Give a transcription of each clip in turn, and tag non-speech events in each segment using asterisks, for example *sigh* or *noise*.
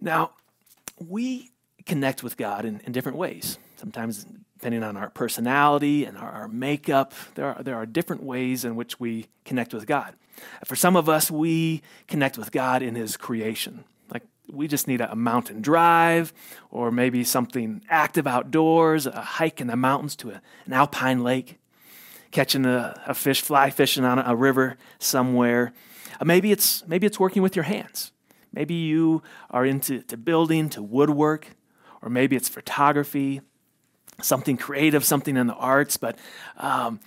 Now, we connect with God in, in different ways. Sometimes, depending on our personality and our, our makeup, there are, there are different ways in which we connect with God. For some of us, we connect with God in His creation. Like we just need a, a mountain drive, or maybe something active outdoors, a hike in the mountains to a, an alpine lake, catching a, a fish, fly fishing on a, a river somewhere. Uh, maybe it's maybe it's working with your hands. Maybe you are into to building, to woodwork, or maybe it's photography, something creative, something in the arts. But um,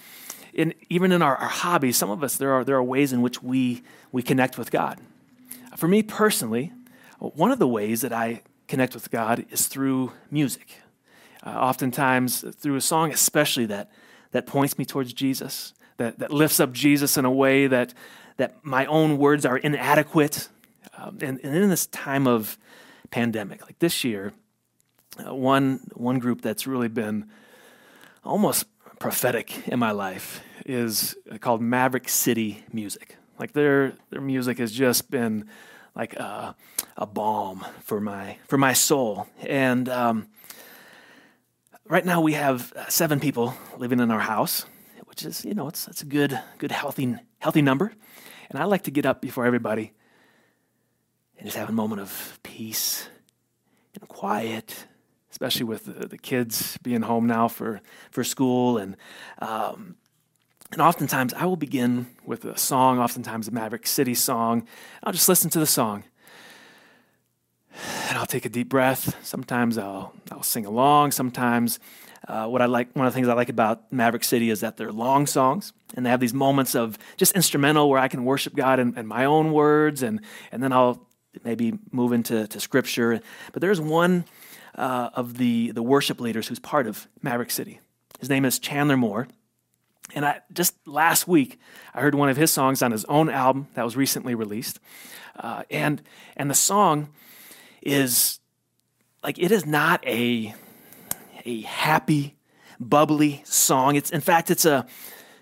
in, even in our, our hobbies, some of us, there are, there are ways in which we, we connect with God. For me personally, one of the ways that I connect with God is through music. Uh, oftentimes, through a song, especially that, that points me towards Jesus, that, that lifts up Jesus in a way that, that my own words are inadequate. Um, and, and in this time of pandemic, like this year, uh, one, one group that's really been almost prophetic in my life is called Maverick City Music. Like their, their music has just been like a, a balm for my, for my soul. And um, right now we have seven people living in our house, which is, you know, it's, it's a good, good healthy, healthy number. And I like to get up before everybody and just have a moment of peace and quiet, especially with the, the kids being home now for, for school. And, um, and oftentimes I will begin with a song, oftentimes a Maverick City song. I'll just listen to the song. And I'll take a deep breath. Sometimes I'll, I'll sing along. Sometimes uh, what I like, one of the things I like about Maverick City is that they're long songs and they have these moments of just instrumental where I can worship God in, in my own words, and and then I'll maybe move into to scripture. But there's one uh, of the the worship leaders who's part of Maverick City. His name is Chandler Moore. And I just last week I heard one of his songs on his own album that was recently released, uh, and and the song is like it is not a a happy, bubbly song. It's in fact it's a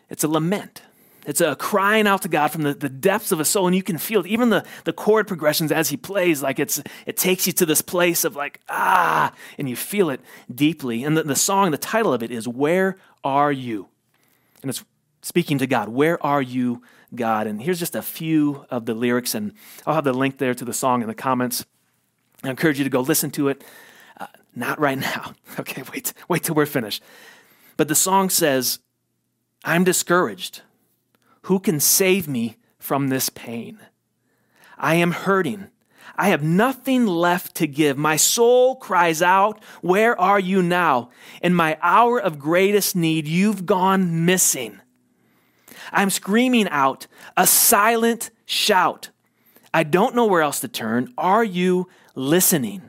it's a lament. It's a crying out to God from the, the depths of a soul, and you can feel it. Even the, the chord progressions as he plays, like it's it takes you to this place of like, ah, and you feel it deeply. And the, the song, the title of it is Where Are You? And it's speaking to God. Where are you, God? And here's just a few of the lyrics, and I'll have the link there to the song in the comments. I encourage you to go listen to it. Uh, not right *laughs* now. Okay, wait, wait till we're finished. But the song says, I'm discouraged. Who can save me from this pain? I am hurting. I have nothing left to give. My soul cries out, Where are you now? In my hour of greatest need, you've gone missing. I'm screaming out, a silent shout. I don't know where else to turn. Are you listening?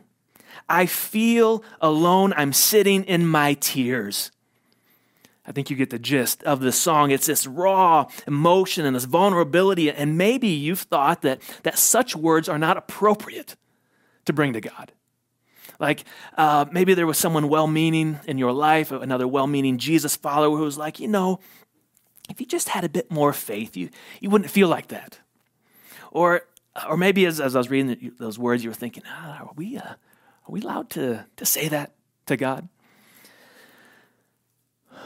I feel alone. I'm sitting in my tears. I think you get the gist of the song. It's this raw emotion and this vulnerability. And maybe you've thought that, that such words are not appropriate to bring to God. Like uh, maybe there was someone well meaning in your life, another well meaning Jesus follower who was like, you know, if you just had a bit more faith, you, you wouldn't feel like that. Or, or maybe as, as I was reading those words, you were thinking, ah, are, we, uh, are we allowed to, to say that to God?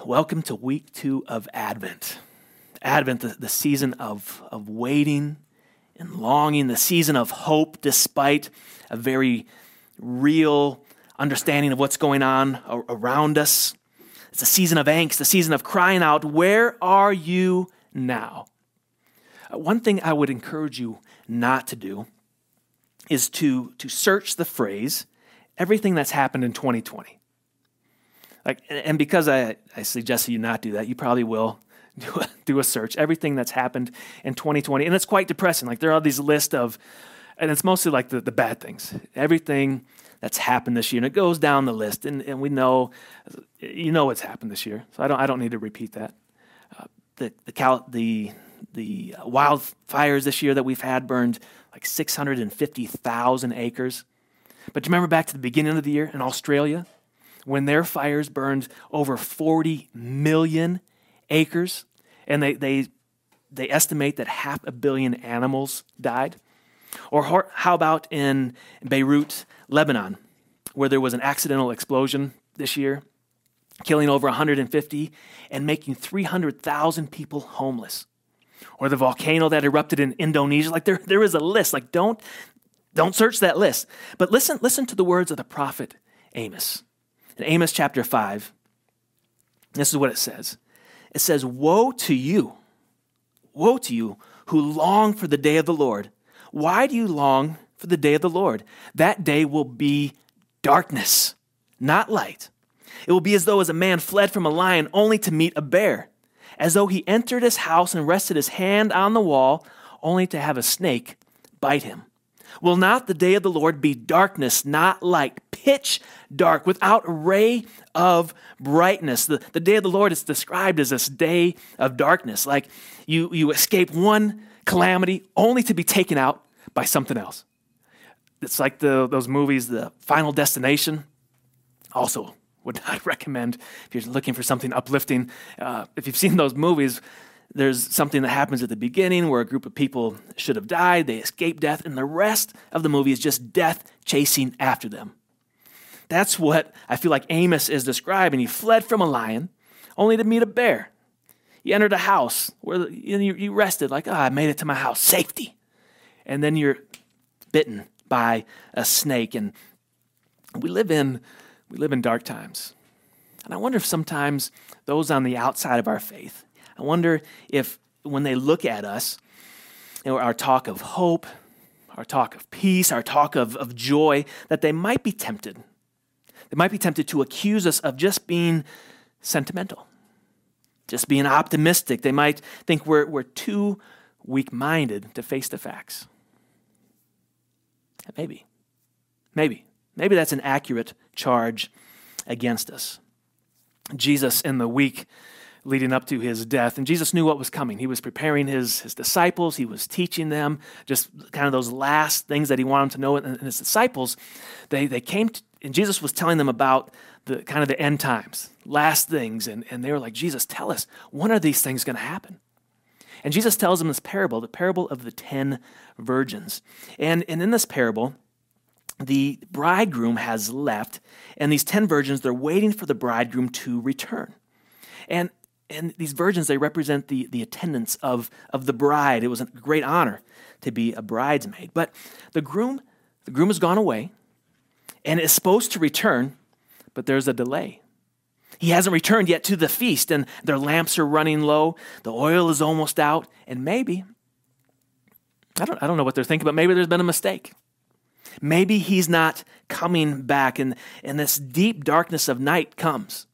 Welcome to week two of Advent. Advent, the, the season of, of waiting and longing, the season of hope despite a very real understanding of what's going on around us. It's a season of angst, a season of crying out, Where are you now? Uh, one thing I would encourage you not to do is to, to search the phrase, everything that's happened in 2020. Like, and because I, I suggested you not do that, you probably will *laughs* do a, do a search. Everything that's happened in 2020. And it's quite depressing. Like, there are these lists of, and it's mostly like the, the bad things. Everything that's happened this year. And it goes down the list. And, and we know, you know what's happened this year. So I don't, I don't need to repeat that. Uh, the, the, Cal, the, the wildfires this year that we've had burned like 650,000 acres. But do you remember back to the beginning of the year in Australia? When their fires burned over 40 million acres, and they, they, they estimate that half a billion animals died. Or how about in Beirut, Lebanon, where there was an accidental explosion this year, killing over 150 and making 300,000 people homeless? Or the volcano that erupted in Indonesia. Like there, there is a list. Like don't, don't search that list. But listen, listen to the words of the prophet Amos. In Amos chapter 5, this is what it says. It says, Woe to you, woe to you who long for the day of the Lord. Why do you long for the day of the Lord? That day will be darkness, not light. It will be as though as a man fled from a lion only to meet a bear, as though he entered his house and rested his hand on the wall only to have a snake bite him. Will not the day of the Lord be darkness, not light, pitch dark, without a ray of brightness? The, the day of the Lord is described as this day of darkness, like you, you escape one calamity only to be taken out by something else. It's like the, those movies, The Final Destination. Also, would *laughs* not recommend if you're looking for something uplifting. Uh, if you've seen those movies, there's something that happens at the beginning where a group of people should have died, they escape death, and the rest of the movie is just death chasing after them. That's what I feel like Amos is describing. He fled from a lion only to meet a bear. He entered a house where you rested, like, oh, I made it to my house, safety. And then you're bitten by a snake. And we live in, we live in dark times. And I wonder if sometimes those on the outside of our faith, I wonder if when they look at us, you know, our talk of hope, our talk of peace, our talk of, of joy, that they might be tempted. They might be tempted to accuse us of just being sentimental, just being optimistic. They might think we're, we're too weak minded to face the facts. Maybe. Maybe. Maybe that's an accurate charge against us. Jesus, in the week leading up to his death. And Jesus knew what was coming. He was preparing his, his disciples, he was teaching them just kind of those last things that he wanted them to know. And his disciples, they, they came, to, and Jesus was telling them about the kind of the end times, last things. And, and they were like, Jesus, tell us, when are these things going to happen? And Jesus tells them this parable, the parable of the ten virgins. And, and in this parable, the bridegroom has left, and these ten virgins, they're waiting for the bridegroom to return. And and these virgins, they represent the, the attendants of, of the bride. It was a great honor to be a bridesmaid. But the groom, the groom has gone away and is supposed to return, but there's a delay. He hasn't returned yet to the feast, and their lamps are running low. The oil is almost out, and maybe, I don't, I don't know what they're thinking, but maybe there's been a mistake. Maybe he's not coming back, and, and this deep darkness of night comes,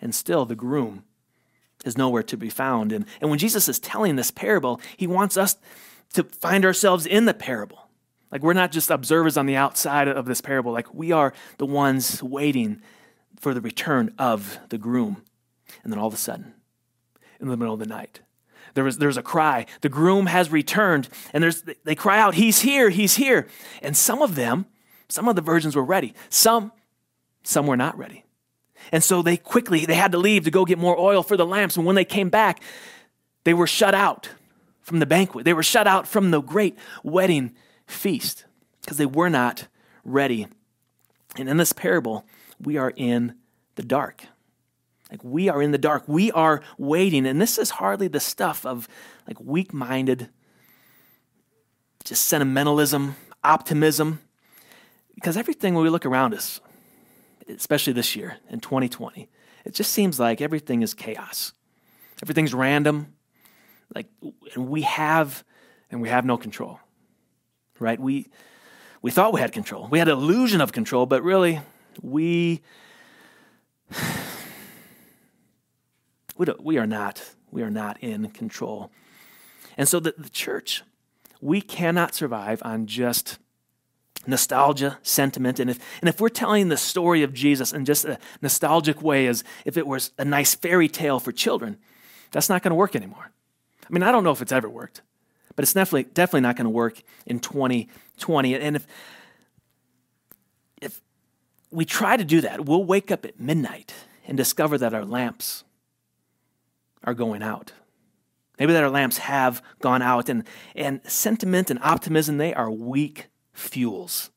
and still the groom is nowhere to be found. And, and when Jesus is telling this parable, he wants us to find ourselves in the parable. Like we're not just observers on the outside of this parable, like we are the ones waiting for the return of the groom. And then all of a sudden, in the middle of the night, there was, there's a cry. The groom has returned, and there's, they cry out, He's here, He's here. And some of them, some of the virgins were ready. Some, some were not ready. And so they quickly, they had to leave to go get more oil for the lamps. And when they came back, they were shut out from the banquet. They were shut out from the great wedding feast because they were not ready. And in this parable, we are in the dark. Like we are in the dark. We are waiting. And this is hardly the stuff of like weak minded, just sentimentalism, optimism. Because everything when we look around us, especially this year in 2020, it just seems like everything is chaos. Everything's random. Like, and we have, and we have no control, right? We, we thought we had control. We had an illusion of control, but really, we, *sighs* we, we are not, we are not in control. And so the, the church, we cannot survive on just nostalgia, sentiment. And if, and if we're telling the story of Jesus in just a nostalgic way, as if it was a nice fairy tale for children, that's not going to work anymore. I mean, I don't know if it's ever worked, but it's definitely, definitely not going to work in 2020. And if, if we try to do that, we'll wake up at midnight and discover that our lamps are going out. Maybe that our lamps have gone out, and, and sentiment and optimism, they are weak fuels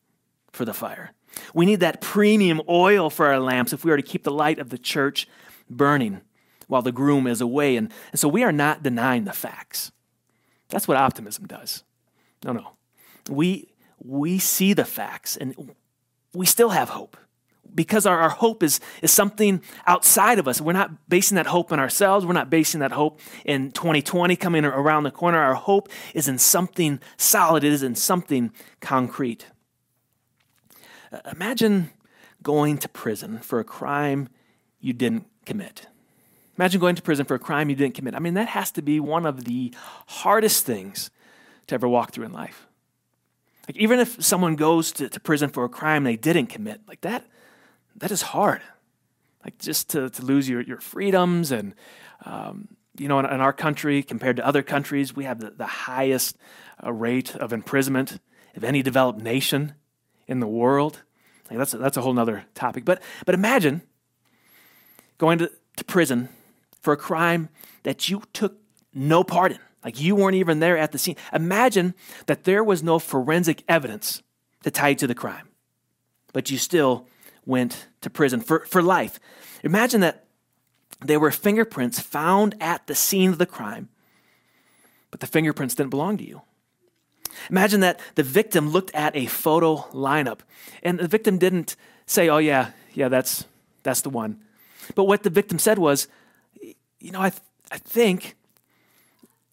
for the fire. We need that premium oil for our lamps if we are to keep the light of the church burning while the groom is away. And, and so we are not denying the facts. That's what optimism does. No, no. We, we see the facts and we still have hope because our, our hope is, is something outside of us. We're not basing that hope on ourselves. We're not basing that hope in 2020 coming around the corner. Our hope is in something solid, it is in something concrete. Uh, imagine going to prison for a crime you didn't commit. Imagine going to prison for a crime you didn't commit. I mean, that has to be one of the hardest things to ever walk through in life. Like, even if someone goes to, to prison for a crime they didn't commit, like that, that is hard. Like, just to, to lose your, your freedoms. And, um, you know, in, in, our country, compared to other countries, we have the, the highest uh, rate of imprisonment of any developed nation in the world. Like that's a, that's a whole other topic. But, but imagine going to, to prison for a crime that you took no part in. Like you weren't even there at the scene. Imagine that there was no forensic evidence to tie you to the crime, but you still went to prison for, for life. Imagine that there were fingerprints found at the scene of the crime, but the fingerprints didn't belong to you. Imagine that the victim looked at a photo lineup and the victim didn't say, oh, yeah, yeah, that's, that's the one. But what the victim said was, you know, I, th- I think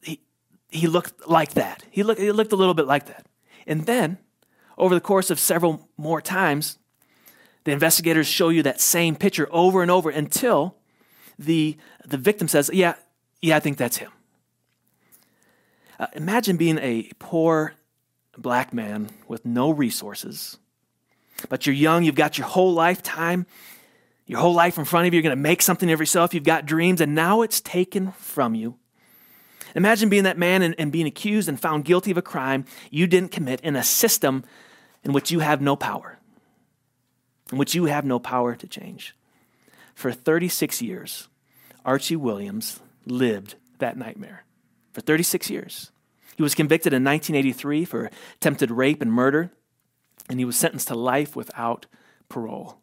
he, he looked like that. He looked, he looked a little bit like that. And then, over the course of several more times, the investigators show you that same picture over and over until the, the victim says, yeah, yeah, I think that's him. Uh, imagine being a poor black man with no resources, but you're young, you've got your whole lifetime, your whole life in front of you, you're going to make something of yourself, you've got dreams, and now it's taken from you. Imagine being that man and, and being accused and found guilty of a crime you didn't commit in a system in which you have no power, which you have no power to change. For 36 years, Archie Williams lived that nightmare for 36 years. He was convicted in 1983 for attempted rape and murder, and he was sentenced to life without parole.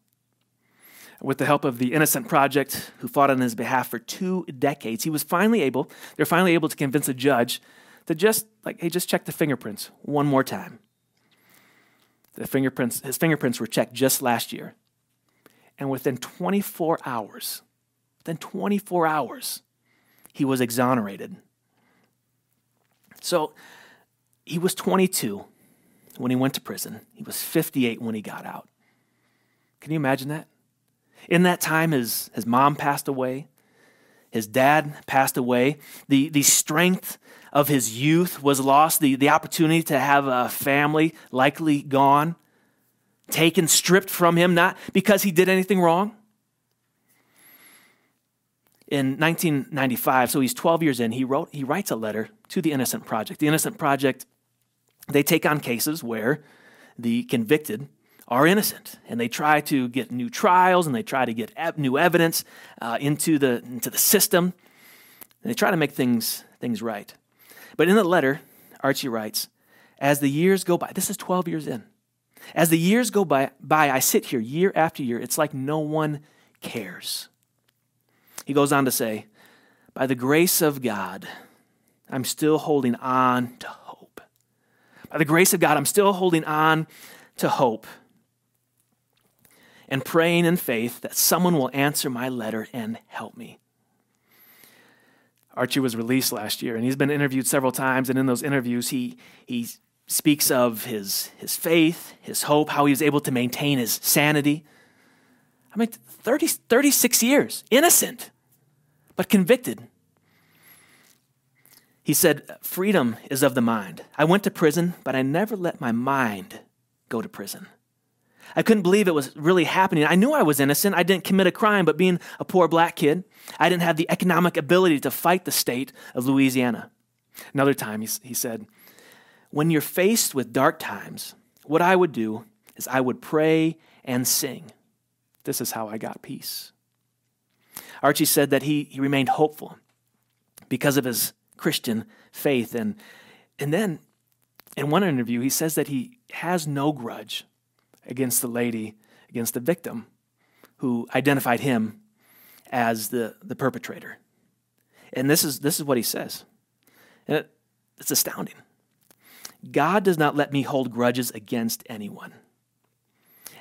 With the help of the Innocence Project, who fought on his behalf for two decades, he was finally able, they're finally able to convince a judge to just, like, hey, just check the fingerprints one more time. The fingerprints, his fingerprints were checked just last year. And within 24 hours, within 24 hours, he was exonerated so he was 22 when he went to prison, he was 58 when he got out. Can you imagine that? In that time, his, his mom passed away, his dad passed away, the, the strength of his youth was lost, the, the opportunity to have a family likely gone, taken, stripped from him, not because he did anything wrong, in 1995, so he's 12 years in, he, wrote, he writes a letter to the Innocence Project. The Innocence Project, they take on cases where the convicted are innocent, and they try to get new trials and they try to get new evidence uh, into, the, into the system, and they try to make things, things right. But in the letter, Archie writes, as the years go by, this is 12 years in, as the years go by, by I sit here year after year, it's like no one cares. He goes on to say, By the grace of God, I'm still holding on to hope. By the grace of God, I'm still holding on to hope and praying in faith that someone will answer my letter and help me. Archie was released last year, and he's been interviewed several times. And in those interviews, he, he speaks of his, his faith, his hope, how he was able to maintain his sanity. I mean, 30, 36 years, innocent but convicted. He said, Freedom is of the mind. I went to prison, but I never let my mind go to prison. I couldn't believe it was really happening. I knew I was innocent. I didn't commit a crime, but being a poor black kid, I didn't have the economic ability to fight the state of Louisiana. Another time, he, he said, When you're faced with dark times, what I would do is I would pray and sing. This is how I got peace. Archie said that he, he remained hopeful because of his Christian faith. And, and then in one interview, he says that he has no grudge against the lady, against the victim who identified him as the, the perpetrator. And this is, this is what he says. And it, it's astounding. God does not let me hold grudges against anyone.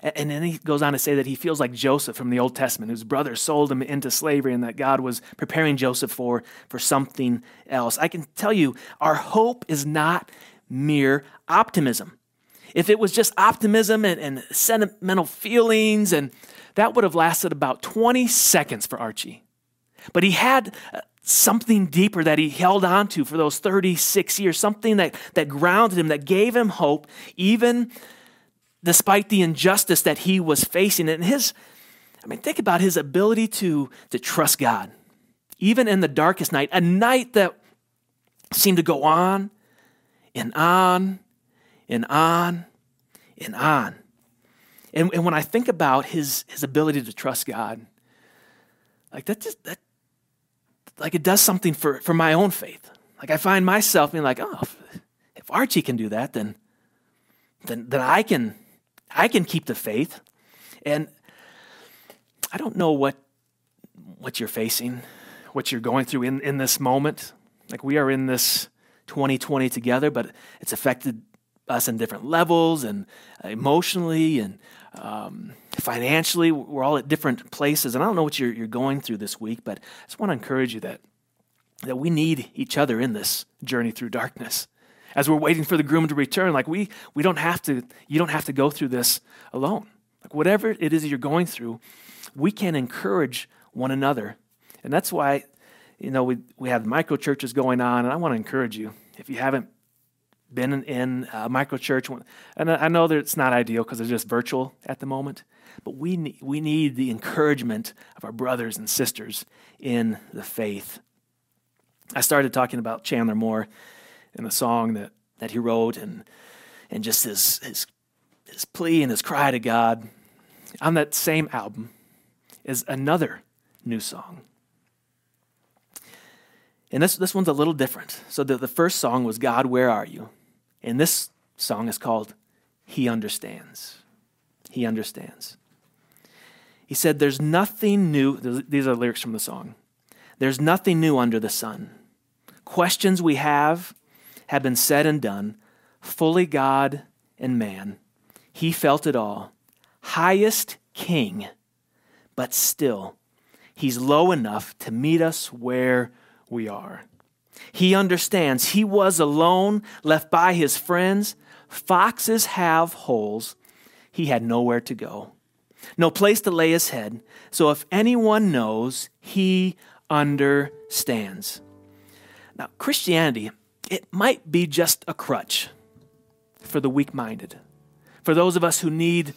And then he goes on to say that he feels like Joseph from the Old Testament, whose brother sold him into slavery, and that God was preparing Joseph for, for something else. I can tell you, our hope is not mere optimism. If it was just optimism and, and sentimental feelings, and that would have lasted about 20 seconds for Archie. But he had uh, something deeper that he held on to for those 36 years, something that, that grounded him, that gave him hope, even despite the injustice that he was facing. And his, I mean, think about his ability to, to trust God, even in the darkest night, a night that seemed to go on and on and on and on. And, and when I think about his, his ability to trust God, like that just, that, like it does something for, for my own faith. Like I find myself being like, oh, if Archie can do that, then, then, then I can, I can keep the faith. And I don't know what, what you're facing, what you're going through in, in this moment. Like we are in this 2020 together, but it's affected us in different levels and emotionally and um, financially. We're all at different places. And I don't know what you're, you're going through this week, but I just want to encourage you that, that we need each other in this journey through darkness as we're waiting for the groom to return. Like we, we don't have to, you don't have to go through this alone. Like whatever it is you're going through, we can encourage one another. And that's why, you know, we, we have micro churches going on, and I want to encourage you. If you haven't been in, a uh, micro church, and I know that it's not ideal because it's just virtual at the moment, but we need, we need the encouragement of our brothers and sisters in the faith. I started talking about Chandler Moore in a song that, that he wrote and, and just his, his, his plea and his cry to God. On that same album is another new song. And this, this one's a little different. So the, the first song was God, Where Are You? And this song is called He Understands. He Understands. He said, There's nothing new. These are lyrics from the song. There's nothing new under the sun. Questions we have have been said and done, fully God and man. He felt it all. Highest king, but still, he's low enough to meet us where we are. He understands he was alone, left by his friends. Foxes have holes. He had nowhere to go, no place to lay his head. So if anyone knows, he understands. Now, Christianity it might be just a crutch for the weak minded, for those of us who need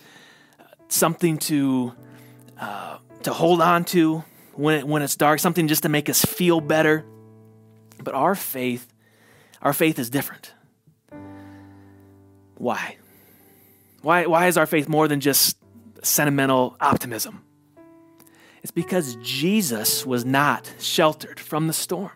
something to, uh, to hold on to when, it, when it's dark, something just to make us feel better. But our faith, our faith is different. Why? Why, why is our faith more than just sentimental optimism? It's because Jesus was not sheltered from the storm.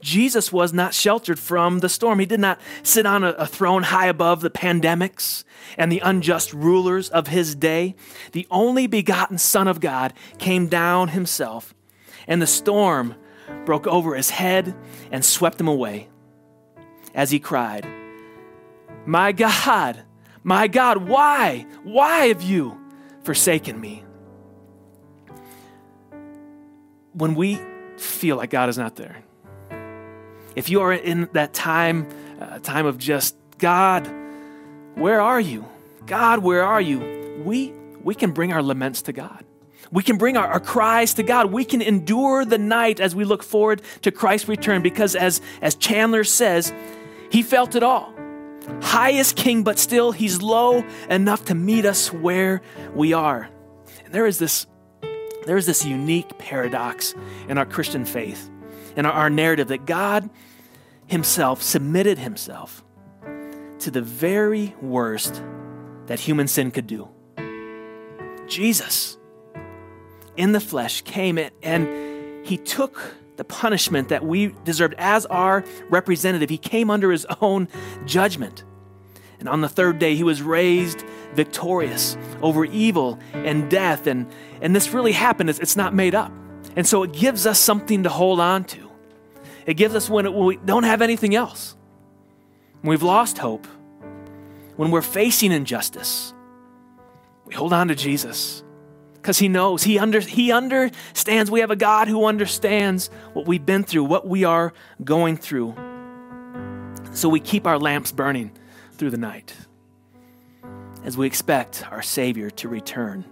Jesus was not sheltered from the storm. He did not sit on a, a, throne high above the pandemics and the unjust rulers of his day. The only begotten Son of God came down himself, and the storm broke over his head and swept him away as he cried, My God, my God, why, why have you forsaken me? When we feel like God is not there, if you are in that time, uh, time of just, God, where are you? God, where are you? We, we can bring our laments to God. We can bring our, our, cries to God. We can endure the night as we look forward to Christ's return because, as, as Chandler says, he felt it all. Highest king, but still he's low enough to meet us where we are. And there is this, there is this unique paradox in our Christian faith in our narrative that God Himself submitted Himself to the very worst that human sin could do. Jesus, in the flesh, came and He took the punishment that we deserved as our representative. He came under his own judgment. And on the third day, he was raised victorious over evil and death. And, and this really happened, it's, it's not made up. And so it gives us something to hold on to. It gives us when, it, when we don't have anything else, when we've lost hope, when we're facing injustice. We hold on to Jesus because he knows, he, under, he understands. We have a God who understands what we've been through, what we are going through. So we keep our lamps burning through the night as we expect our Savior to return.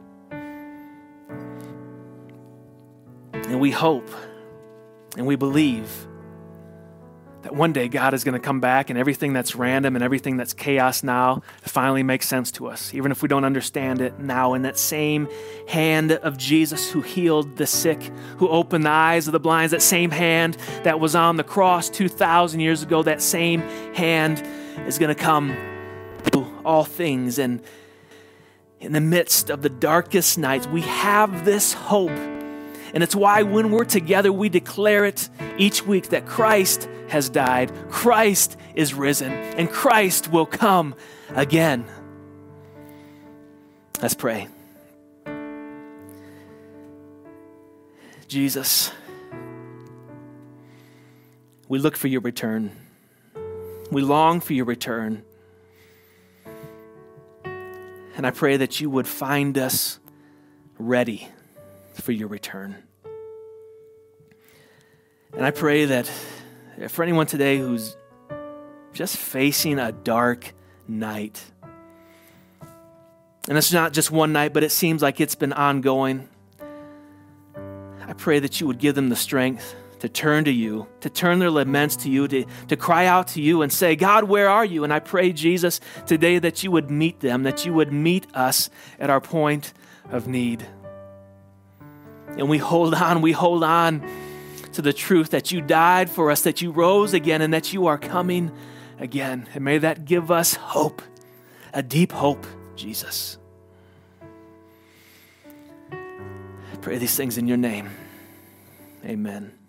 And we hope and we believe that one day God is going to come back and everything that's random and everything that's chaos now finally makes sense to us, even if we don't understand it now. In that same hand of Jesus who healed the sick, who opened the eyes of the blind, that same hand that was on the cross 2,000 years ago, that same hand is going to come to all things. And in the midst of the darkest nights, we have this hope. And it's why when we're together, we declare it each week that Christ has died, Christ is risen, and Christ will come again. Let's pray. Jesus, we look for your return. We long for your return. And I pray that you would find us ready for your return. And I pray that for anyone today who's just facing a dark night, and it's not just one night, but it seems like it's been ongoing, I pray that you would give them the strength to turn to you, to turn their laments to you, to, to cry out to you and say, God, where are you? And I pray, Jesus, today that you would meet them, that you would meet us at our point of need. And we hold on, we hold on to the truth that you died for us, that you rose again, and that you are coming again. And may that give us hope, a deep hope, Jesus. Pray these things in your name. Amen.